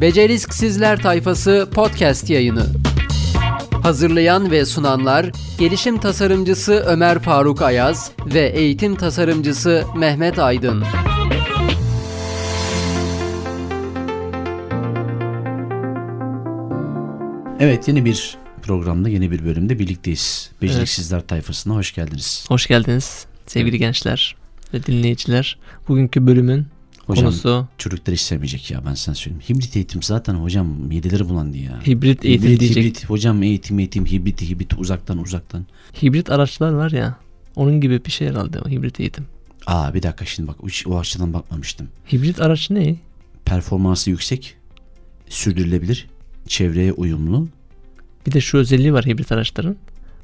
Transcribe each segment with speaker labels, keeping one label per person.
Speaker 1: Beceriksizler Tayfası podcast yayını. Hazırlayan ve sunanlar Gelişim Tasarımcısı Ömer Faruk Ayaz ve Eğitim Tasarımcısı Mehmet Aydın.
Speaker 2: Evet yeni bir programda yeni bir bölümde birlikteyiz. Beceriksizler tayfasına hoş geldiniz.
Speaker 3: Hoş geldiniz sevgili gençler ve dinleyiciler. Bugünkü bölümün
Speaker 2: Hocam
Speaker 3: konusu
Speaker 2: çocuklar istemeyecek ya ben sana söyleyeyim. Hibrit eğitim zaten hocam mideleri bulandı ya.
Speaker 3: hibrit eğitim diyecek.
Speaker 2: hibrit. Hocam eğitim eğitim hibrit hibrit uzaktan uzaktan.
Speaker 3: Hibrit araçlar var ya onun gibi bir şey herhalde o hibrit eğitim.
Speaker 2: Aa bir dakika şimdi bak hiç o açıdan bakmamıştım.
Speaker 3: Hibrit araç ne?
Speaker 2: Performansı yüksek, sürdürülebilir, çevreye uyumlu.
Speaker 3: Bir de şu özelliği var hibrit araçların.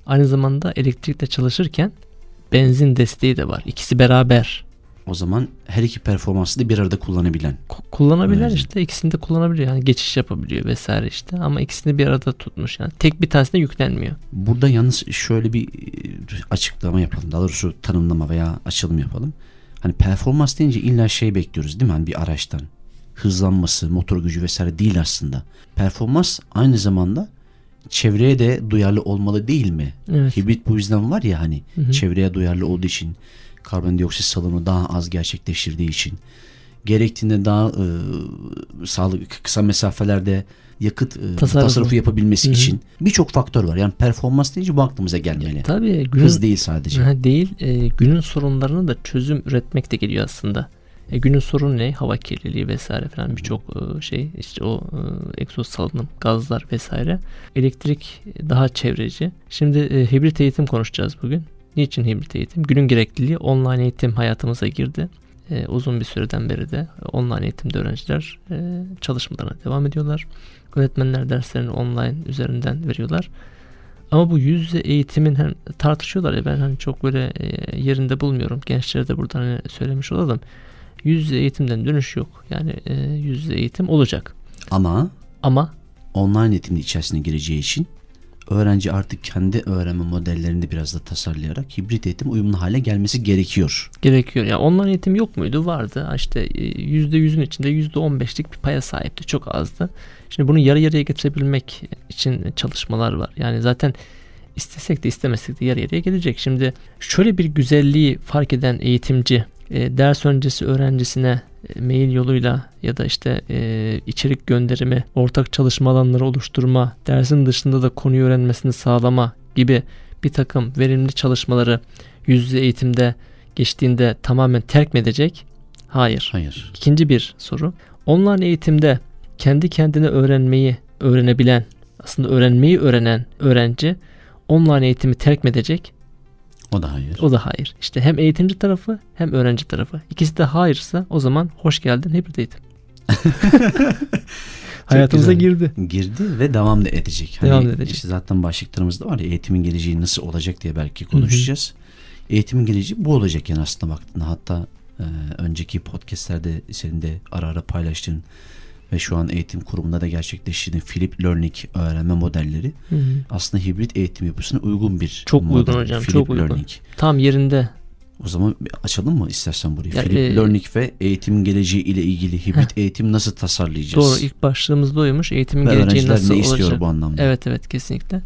Speaker 3: Aynı zamanda elektrikle çalışırken benzin desteği de var. İkisi beraber.
Speaker 2: O zaman her iki performansı da bir arada kullanabilen.
Speaker 3: Ku- Kullanabilen
Speaker 2: Evet.
Speaker 3: işte ikisini de kullanabiliyor. Yani geçiş yapabiliyor vesaire işte. Ama ikisini bir arada tutmuş. Yani tek bir tanesine yüklenmiyor.
Speaker 2: Burada yalnız şöyle bir e, açıklama yapalım. Daha doğrusu tanımlama veya açılım yapalım. Hani performans deyince illa şey bekliyoruz değil mi? Hani bir araçtan. Hızlanması, motor gücü vesaire değil aslında. Performans aynı zamanda çevreye de duyarlı olmalı değil mi?
Speaker 3: Evet.
Speaker 2: Hibrit bu yüzden var ya hani
Speaker 3: Hı hı.
Speaker 2: çevreye duyarlı olduğu için karbondioksit salımı daha az gerçekleştirdiği için gerektiğinde daha e, sağlık kısa mesafelerde yakıt e,
Speaker 3: Tasarrufu.
Speaker 2: tasarrufu yapabilmesi
Speaker 3: Hı hı.
Speaker 2: için birçok faktör var. Yani performans deyince bu aklımıza gelmeli.
Speaker 3: Tabii günün,
Speaker 2: Hız değil sadece.
Speaker 3: Ha, değil. E, günün sorunlarına da çözüm üretmek de geliyor aslında. E, günün sorunu ne? Hava kirliliği vesaire falan birçok e, şey işte o e, egzoz salınım, gazlar vesaire. Elektrik daha çevreci. Şimdi e, hibrit eğitim konuşacağız bugün. Niçin hibrit eğitim? Günün gerekliliği online eğitim hayatımıza girdi. E, uzun bir süreden beri de online eğitimde öğrenciler e, çalışmalarına devam ediyorlar. Öğretmenler derslerini online üzerinden veriyorlar. Ama bu yüz yüze eğitimin hem tartışıyorlar ya ben hani çok böyle e, yerinde bulmuyorum. Gençlere de buradan hani söylemiş olalım. Yüz yüze eğitimden dönüş yok. Yani e, yüz yüze eğitim olacak.
Speaker 2: Ama
Speaker 3: Ama
Speaker 2: online eğitimin içerisine gireceği için öğrenci artık kendi öğrenme modellerini de biraz da tasarlayarak hibrit eğitim uyumlu hale gelmesi gerekiyor.
Speaker 3: gerekiyor. Yani online eğitim yok muydu? Vardı. İşte e, yüzde yüzün içinde yüzde on beşlik bir paya sahipti. Çok azdı. Şimdi bunu yarı yarıya getirebilmek için çalışmalar var. Yani zaten istesek de istemesek de yarı yarıya gelecek. Şimdi şöyle bir güzelliği fark eden eğitimci e, ders öncesi öğrencisine e, mail yoluyla ya da işte e, içerik gönderimi, ortak çalışma alanları oluşturma, dersin dışında da konuyu öğrenmesini sağlama gibi bir takım verimli çalışmaları yüz yüze eğitimde geçtiğinde tamamen terk mi edecek? Hayır.
Speaker 2: Hayır.
Speaker 3: İkinci bir soru. Online eğitimde kendi kendine öğrenmeyi öğrenebilen, aslında öğrenmeyi öğrenen öğrenci online eğitimi terk mi edecek?
Speaker 2: O da hayır.
Speaker 3: O da hayır. İşte hem eğitimci tarafı hem öğrenci tarafı. İkisi de hayırsa o zaman hoş geldin hibrit eğitim. Hayatımıza
Speaker 2: güzel.
Speaker 3: girdi.
Speaker 2: girdi ve devam da edecek. Hani
Speaker 3: Devam da edecek.
Speaker 2: işte zaten başlıklarımızda var ya eğitimin geleceği nasıl olacak diye belki konuşacağız. Eğitimin geleceği bu olacak yani aslında baktığında hatta e, önceki podcastlerde senin de ara ara paylaştığın ve şu an eğitim kurumunda da gerçekleştirdiğin Flip Learning öğrenme modelleri
Speaker 3: Hı hı.
Speaker 2: aslında hibrit eğitim yapısına uygun bir
Speaker 3: Çok
Speaker 2: model.
Speaker 3: uygun hocam,
Speaker 2: Flip
Speaker 3: çok uygun.
Speaker 2: Learning.
Speaker 3: Tam yerinde.
Speaker 2: O zaman bir açalım mı istersen burayı?
Speaker 3: Ya,
Speaker 2: Flip
Speaker 3: e,
Speaker 2: Learning ve eğitimin geleceği ile ilgili hibrit eğitim nasıl tasarlayacağız?
Speaker 3: Doğru ilk başlığımız da oymuş. Eğitimin
Speaker 2: ve
Speaker 3: geleceği nasıl
Speaker 2: ne istiyor
Speaker 3: olacak?
Speaker 2: bu anlamda?
Speaker 3: Evet evet kesinlikle.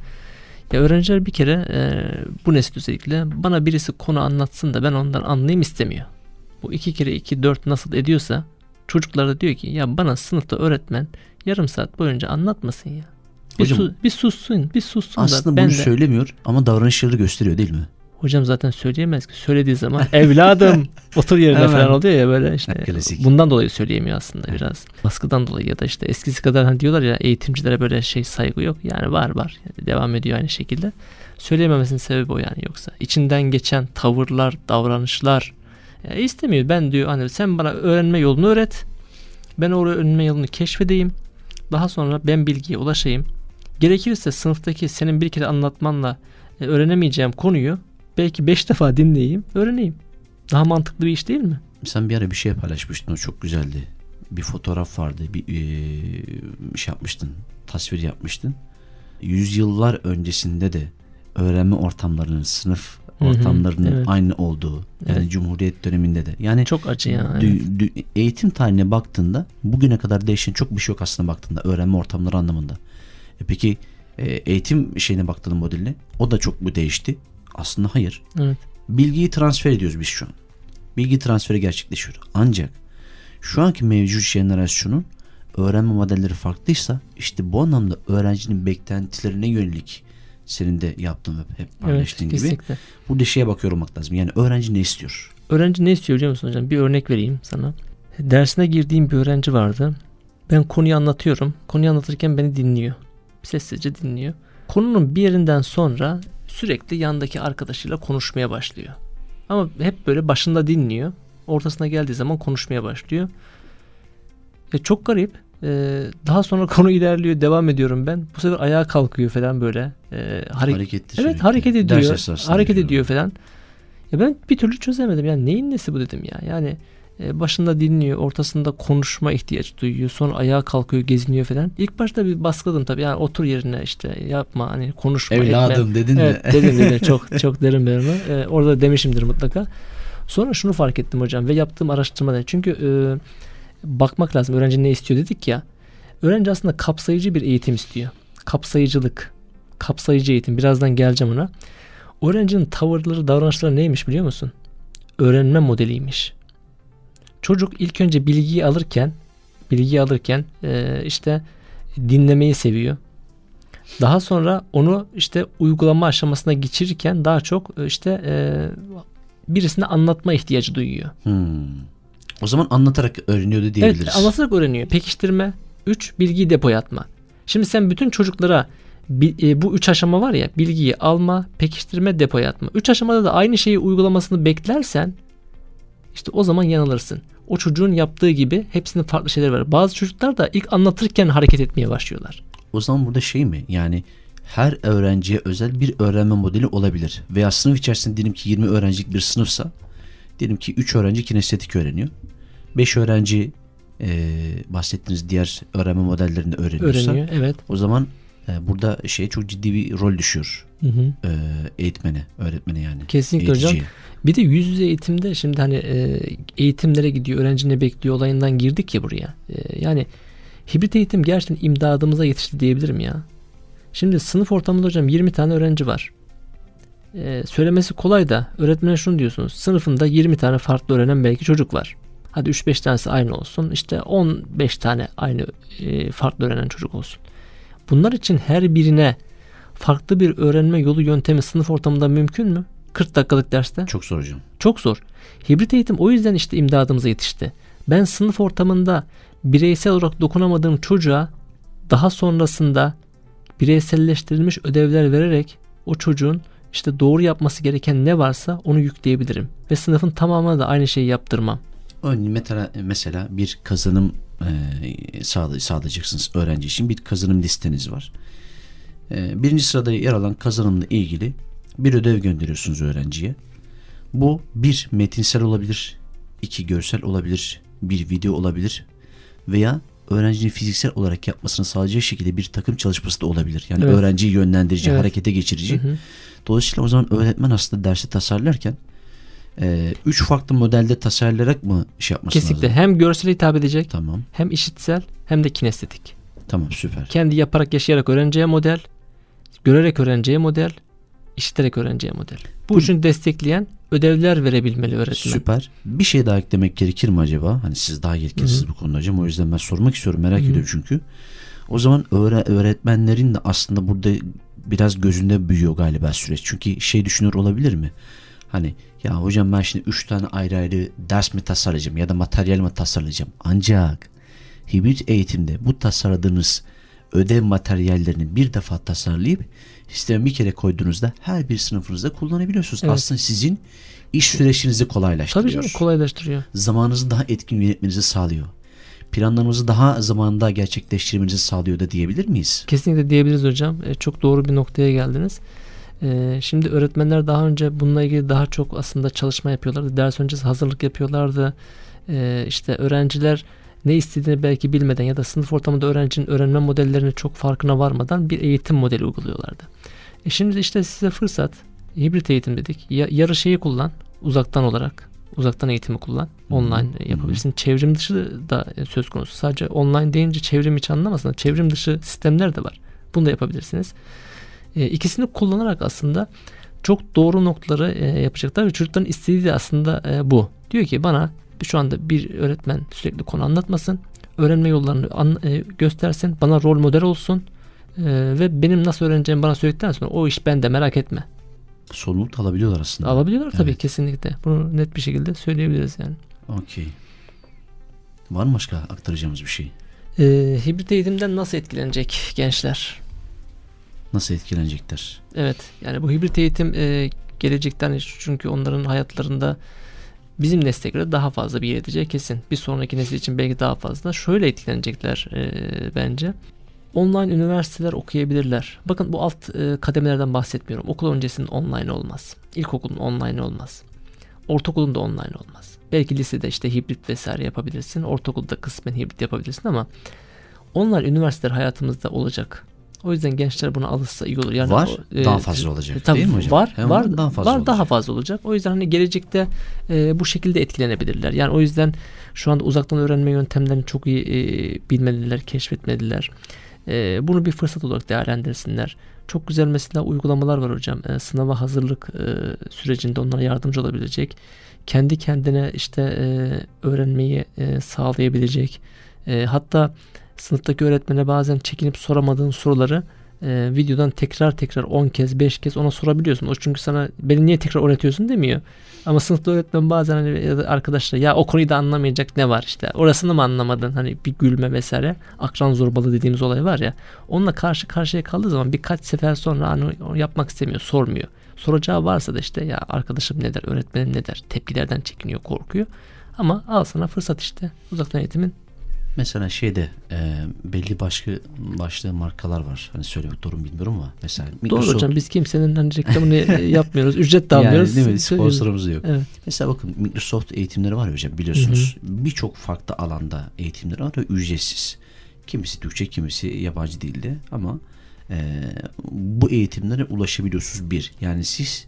Speaker 3: Ya öğrenciler bir kere e, bu nesil özellikle bana birisi konu anlatsın da ben ondan anlayayım istemiyor. Bu iki kere iki dört nasıl ediyorsa çocuklar da diyor ki ya bana sınıfta öğretmen yarım saat boyunca anlatmasın ya. Bir,
Speaker 2: Hocam,
Speaker 3: su- bir sussun, bir sussun
Speaker 2: Aslında
Speaker 3: da ben
Speaker 2: bunu
Speaker 3: de.
Speaker 2: söylemiyor ama davranışları gösteriyor değil mi?
Speaker 3: Hocam zaten söyleyemez ki. Söylediği zaman evladım otur yerine falan oluyor ya böyle işte.
Speaker 2: Klasik.
Speaker 3: Bundan dolayı söyleyemiyor aslında biraz. Baskıdan dolayı ya da işte eskisi kadar hani diyorlar ya eğitimcilere böyle şey saygı yok. Yani var var. Yani devam ediyor aynı şekilde. Söyleyememesinin sebebi o yani yoksa. içinden geçen tavırlar, davranışlar ya istemiyor. Ben diyor hani sen bana öğrenme yolunu öğret. Ben o öğrenme yolunu keşfedeyim. Daha sonra ben bilgiye ulaşayım. Gerekirse sınıftaki senin bir kere anlatmanla e, öğrenemeyeceğim konuyu belki beş defa dinleyeyim, öğreneyim. Daha mantıklı bir iş değil mi?
Speaker 2: Sen bir ara bir şey paylaşmıştın o çok güzeldi. Bir fotoğraf vardı bir eee, şey yapmıştın tasvir yapmıştın. Yüzyıllar öncesinde de öğrenme ortamlarının, sınıf ortamlarının
Speaker 3: evet.
Speaker 2: aynı olduğu. Yani
Speaker 3: Evet.
Speaker 2: Cumhuriyet döneminde de. Yani
Speaker 3: Çok acı ya. evet.
Speaker 2: dü- dü- eğitim tarihine baktığında bugüne kadar değişen çok bir şey yok aslında baktığında öğrenme ortamları anlamında. E peki e, eğitim şeyine baktığında modeline o da çok mu değişti? Aslında hayır.
Speaker 3: Evet.
Speaker 2: Bilgiyi transfer ediyoruz biz şu an. Bilgi transferi gerçekleşiyor. Ancak şu anki mevcut jenerasyonun öğrenme modelleri farklıysa işte bu anlamda öğrencinin beklentilerine yönelik senin de yaptığın ve hep
Speaker 3: Evet,
Speaker 2: paylaştığın gibi
Speaker 3: kesinlikle.
Speaker 2: burada şeye bakıyor olmak lazım. Yani öğrenci ne istiyor?
Speaker 3: Öğrenci ne istiyor biliyor musun hocam? Bir örnek vereyim sana. Dersine girdiğim bir öğrenci vardı. Ben konuyu anlatıyorum. Konuyu anlatırken beni dinliyor. Sessizce dinliyor. Konunun bir yerinden sonra sürekli yandaki arkadaşıyla konuşmaya başlıyor. Ama hep böyle başında dinliyor. Ortasına geldiği zaman konuşmaya başlıyor. E çok garip. Ee, daha sonra konu ilerliyor. Devam ediyorum ben. Bu sefer ayağa kalkıyor falan böyle. Ee, hare-
Speaker 2: Hareketli
Speaker 3: Evet
Speaker 2: sürekli.
Speaker 3: hareket
Speaker 2: Ders
Speaker 3: ediyor.
Speaker 2: esnasında
Speaker 3: Hareket
Speaker 2: yapıyor.
Speaker 3: ediyor falan. Ya ben bir türlü çözemedim. Yani neyin nesi bu dedim ya. Yani e, başında dinliyor, ortasında konuşma ihtiyaç duyuyor. Sonra ayağa kalkıyor, geziniyor falan. İlk başta bir baskıladım tabii. Yani otur yerine işte yapma hani konuşma etme.
Speaker 2: Evladım dedin
Speaker 3: Evet
Speaker 2: mi?
Speaker 3: dedim dedim çok çok derin bir onu. Ee, orada demişimdir mutlaka. Sonra şunu fark ettim hocam ve yaptığım araştırmada çünkü e, bakmak lazım öğrenci ne istiyor dedik ya. Öğrenci aslında kapsayıcı bir eğitim istiyor. Kapsayıcılık, kapsayıcı eğitim. Birazdan geleceğim ona. Öğrencinin tavırları, davranışları neymiş biliyor musun? Öğrenme modeliymiş. Çocuk ilk önce bilgiyi alırken, bilgiyi alırken e, işte dinlemeyi seviyor. Daha sonra onu işte uygulama aşamasına geçirirken daha çok e, işte e, birisine anlatma ihtiyacı duyuyor.
Speaker 2: Hmm. O zaman anlatarak öğreniyordu diyebiliriz.
Speaker 3: Evet anlatarak öğreniyor. Pekiştirme. 3. Bilgiyi depoya atma. Şimdi sen bütün çocuklara e, bu üç aşama var ya bilgiyi alma, pekiştirme, depoya atma. Üç aşamada da aynı şeyi uygulamasını beklersen işte o zaman yanılırsın. O çocuğun yaptığı gibi hepsinin farklı şeyler var. Bazı çocuklar da ilk anlatırken hareket etmeye başlıyorlar.
Speaker 2: O zaman burada şey mi? Yani her öğrenciye özel bir öğrenme modeli olabilir. Veya sınıf içerisinde diyelim ki 20 öğrencilik bir sınıfsa diyelim ki 3 öğrenci kinestetik öğreniyor. 5 öğrenci e, bahsettiğiniz diğer öğrenme modellerini öğreniyorsa
Speaker 3: Öğreniyor. Evet.
Speaker 2: o zaman e, burada şeye çok ciddi bir rol düşüyor.
Speaker 3: Hı hı.
Speaker 2: E, eğitmene, öğretmene yani.
Speaker 3: Kesinlikle hocam.
Speaker 2: Eğiticiye.
Speaker 3: Bir de yüz yüze eğitimde şimdi hani e, eğitimlere gidiyor, öğrenci ne bekliyor olayından girdik ya buraya. E, yani hibrit eğitim gerçekten imdadımıza yetişti diyebilirim ya. Şimdi sınıf ortamında hocam 20 tane öğrenci var. E, söylemesi kolay da öğretmene şunu diyorsunuz. Sınıfında 20 tane farklı öğrenen belki çocuk var. Hadi 3-5 tanesi aynı olsun. İşte 15 tane aynı e, farklı öğrenen çocuk olsun. Bunlar için her birine farklı bir öğrenme yolu yöntemi sınıf ortamında mümkün mü? 40 dakikalık derste.
Speaker 2: Çok zor hocam.
Speaker 3: Çok zor. Hibrit eğitim o yüzden işte imdadımıza yetişti. Ben sınıf ortamında bireysel olarak dokunamadığım çocuğa daha sonrasında bireyselleştirilmiş ödevler vererek o çocuğun işte doğru yapması gereken ne varsa onu yükleyebilirim. Ve sınıfın tamamına da aynı şeyi yaptırmam.
Speaker 2: Mesela, mesela bir kazanım e, sağlay- sağlayacaksınız öğrenci için bir kazanım listeniz var. E, birinci sırada yer alan kazanımla ilgili bir ödev gönderiyorsunuz öğrenciye. Bu bir metinsel olabilir, iki görsel olabilir, bir video olabilir veya öğrencinin fiziksel olarak yapmasını sağlayacak şekilde bir takım çalışması da olabilir. Yani
Speaker 3: Evet.
Speaker 2: öğrenciyi yönlendirici,
Speaker 3: Evet.
Speaker 2: harekete geçirici.
Speaker 3: Hı hı.
Speaker 2: Dolayısıyla o zaman öğretmen aslında dersi tasarlarken e, üç farklı modelde tasarlayarak mı şey yapması
Speaker 3: Kesinlikle
Speaker 2: lazım?
Speaker 3: hem görsel hitap edecek
Speaker 2: Tamam.
Speaker 3: hem işitsel hem de kinestetik.
Speaker 2: Tamam süper.
Speaker 3: Kendi yaparak yaşayarak öğreneceği model, görerek öğreneceği model, işiterek öğreneceği model. Bu üçünü destekleyen ödevler verebilmeli öğretmen.
Speaker 2: Süper. Bir şey daha eklemek gerekir mi acaba? Hani siz daha yetkisiniz bu konuda hocam. O yüzden ben sormak istiyorum. Merak
Speaker 3: Hı hı.
Speaker 2: ediyorum çünkü. O zaman öğre- öğretmenlerin de aslında burada biraz gözünde büyüyor galiba süreç. Çünkü şey düşünür olabilir mi? Hani ya hocam ben şimdi 3 tane ayrı ayrı ders mi tasarlayacağım ya da materyal mi tasarlayacağım? Ancak hibrit eğitimde bu tasarladığınız ödev materyallerini bir defa tasarlayıp sisteme bir kere koyduğunuzda her bir sınıfınızda kullanabiliyorsunuz.
Speaker 3: Evet.
Speaker 2: Aslında sizin iş süreçinizi kolaylaştırıyor.
Speaker 3: Tabii canım kolaylaştırıyor.
Speaker 2: Zamanınızı daha etkin yönetmenizi sağlıyor. Planlarınızı daha zamanında gerçekleştirmenizi sağlıyor da diyebilir miyiz?
Speaker 3: Kesinlikle diyebiliriz hocam. E, çok doğru bir noktaya geldiniz. E, şimdi öğretmenler daha önce bununla ilgili daha çok aslında çalışma yapıyorlardı. Ders öncesi hazırlık yapıyorlardı. E, işte öğrenciler ne istediğini belki bilmeden ya da sınıf ortamında öğrencinin öğrenme modellerinin çok farkına varmadan bir eğitim modeli uyguluyorlardı. E şimdi işte size fırsat. Hibrit eğitim dedik. Ya, yarı şeyi kullan. Uzaktan olarak. Uzaktan eğitimi kullan. Online yapabilirsin. Çevrim dışı da söz konusu. Sadece online deyince çevrim içi anlamasın. Çevrim dışı sistemler de var. Bunu da yapabilirsiniz. E, ikisini kullanarak aslında çok doğru noktaları e, yapacaklar ve çocukların istediği de aslında e, bu. Diyor ki bana şu anda bir öğretmen sürekli konu anlatmasın. Öğrenme yollarını an, e, göstersin. Bana rol model olsun. E, ve benim nasıl öğreneceğimi bana söyledikten sonra o iş bende merak etme.
Speaker 2: Sorumluluk alabiliyorlar aslında.
Speaker 3: Alabiliyorlar tabii
Speaker 2: Evet.
Speaker 3: kesinlikle. Bunu net bir şekilde söyleyebiliriz yani.
Speaker 2: Okey. Var mı başka aktaracağımız bir şey?
Speaker 3: E, hibrit eğitimden nasıl etkilenecek gençler?
Speaker 2: Nasıl etkilenecekler?
Speaker 3: Evet yani bu hibrit eğitim e, gelecekten çünkü onların hayatlarında bizim nesle daha fazla bir yer edecek kesin. Bir sonraki nesil için belki daha fazla. Şöyle etkilenecekler e, bence. Online üniversiteler okuyabilirler. Bakın bu alt e, kademelerden bahsetmiyorum. Okul öncesinin online olmaz. İlkokulun online olmaz. Ortaokulun da online olmaz. Belki lisede işte hibrit vesaire yapabilirsin. Ortaokulda kısmen hibrit yapabilirsin ama online üniversiteler hayatımızda olacak. O yüzden gençler buna alışsa iyi olur. Yani
Speaker 2: var,
Speaker 3: o, e,
Speaker 2: daha fazla olacak
Speaker 3: Tabii
Speaker 2: değil mi hocam?
Speaker 3: var,
Speaker 2: Hem
Speaker 3: var,
Speaker 2: daha fazla
Speaker 3: var daha
Speaker 2: olacak.
Speaker 3: fazla olacak. O yüzden hani gelecekte e, bu şekilde etkilenebilirler. Yani o yüzden şu anda uzaktan öğrenme yöntemlerini çok iyi e, bilmeliler, keşfetmeliler. E, bunu bir fırsat olarak değerlendirsinler. Çok güzel mesela uygulamalar var hocam. E, sınava hazırlık e, sürecinde onlara yardımcı olabilecek. Kendi kendine işte e, öğrenmeyi e, sağlayabilecek. E, hatta sınıftaki öğretmene bazen çekinip soramadığın soruları e, videodan tekrar tekrar 10 kez 5 kez ona sorabiliyorsun. O çünkü sana beni niye tekrar öğretiyorsun demiyor. Ama sınıfta öğretmen bazen hani arkadaşlar ya o konuyu da anlamayacak ne var işte orasını mı anlamadın hani bir gülme vesaire akran zorbalığı dediğimiz olay var ya onunla karşı karşıya kaldığı zaman birkaç sefer sonra hani yapmak istemiyor sormuyor. Soracağı varsa da işte ya arkadaşım ne der öğretmenim ne der tepkilerden çekiniyor korkuyor. Ama al sana fırsat işte uzaktan eğitimin
Speaker 2: Mesela şeyde e, belli başlı başlı markalar var. Hani söylemek doğru mu bilmiyorum ama mesela
Speaker 3: Doğru
Speaker 2: Microsoft
Speaker 3: hocam biz kimsenin hani reklamını yapmıyoruz. Ücret de almıyoruz.
Speaker 2: yani değil mi? Sponsorumuz yok.
Speaker 3: Evet.
Speaker 2: Mesela bakın Microsoft eğitimleri var ya hocam biliyorsunuz. Birçok farklı alanda eğitimleri var ve ücretsiz. Kimisi Türkçe, kimisi yabancı dilde ama e, bu eğitimlere ulaşabiliyorsunuz bir. Yani siz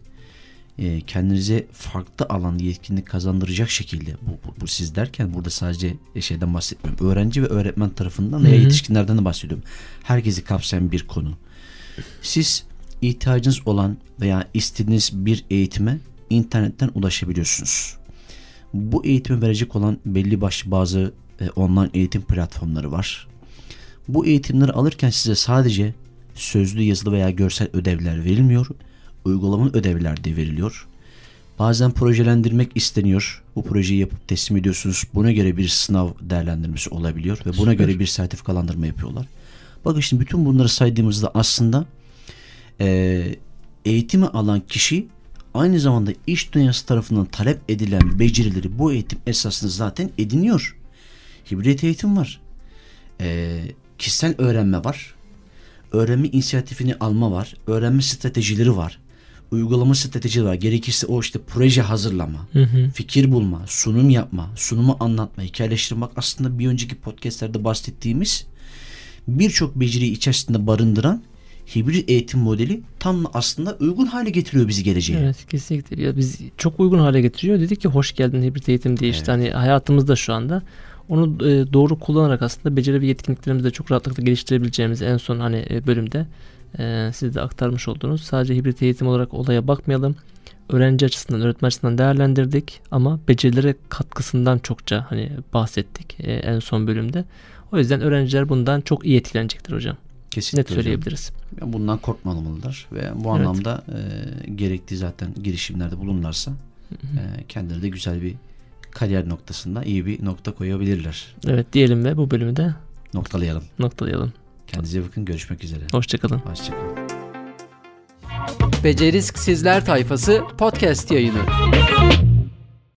Speaker 2: e, kendinize farklı alanda yetkinlik kazandıracak şekilde bu, bu, bu siz derken burada sadece şeyden bahsetmiyorum. Öğrenci ve öğretmen tarafından veya yetişkinlerden de bahsediyorum. Herkesi kapsayan bir konu. Siz ihtiyacınız olan veya istediğiniz bir eğitime internetten ulaşabiliyorsunuz. Bu eğitimi verecek olan belli başlı bazı e, online eğitim platformları var. Bu eğitimleri alırken size sadece sözlü, yazılı veya görsel ödevler verilmiyor. Uygulamalı ödevler de veriliyor. Bazen projelendirmek isteniyor. Bu projeyi yapıp teslim ediyorsunuz. Buna göre bir sınav değerlendirmesi olabiliyor ve buna
Speaker 3: Süper.
Speaker 2: göre bir sertifikalandırma yapıyorlar. Bakın şimdi bütün bunları saydığımızda aslında e, eğitimi alan kişi aynı zamanda iş dünyası tarafından talep edilen becerileri bu eğitim esasında zaten ediniyor. Hibrit eğitim var. E, kişisel öğrenme var. Öğrenme inisiyatifini alma var. Öğrenme stratejileri var. Uygulama stratejileri var. Gerekirse o işte proje hazırlama,
Speaker 3: Hı hı.
Speaker 2: fikir bulma, sunum yapma, sunumu anlatma, hikayeleştirmek aslında bir önceki podcastlerde bahsettiğimiz birçok beceriyi içerisinde barındıran hibrit eğitim modeli tam aslında uygun hale getiriyor bizi geleceğe.
Speaker 3: Evet kesinlikle. Ya biz çok uygun hale getiriyor. Dedik ki hoş geldin hibrit eğitim diye işte hani hayatımızda şu anda onu e, doğru kullanarak aslında beceri ve yetkinliklerimizi de çok rahatlıkla geliştirebileceğimiz en son hani e, bölümde e, siz de aktarmış oldunuz. Sadece hibrit eğitim olarak olaya bakmayalım. Öğrenci açısından, öğretmen açısından değerlendirdik ama becerilere katkısından çokça hani bahsettik e, en son bölümde. O yüzden öğrenciler bundan çok iyi etkilenecektir hocam.
Speaker 2: Kesinlikle
Speaker 3: Net
Speaker 2: hocam.
Speaker 3: söyleyebiliriz.
Speaker 2: Bundan korkmamalılar ve bu
Speaker 3: Evet.
Speaker 2: anlamda e, gerektiği zaten girişimlerde bulunurlarsa e, kendileri de güzel bir kariyer noktasında iyi bir nokta koyabilirler.
Speaker 3: Evet diyelim ve bu bölümü de
Speaker 2: Noktalayalım.
Speaker 3: noktalayalım.
Speaker 2: Kendinize bakın. Görüşmek üzere.
Speaker 3: Hoşçakalın.
Speaker 2: Hoşçakalın.
Speaker 1: Becerisk Sizler Tayfası podcast yayını.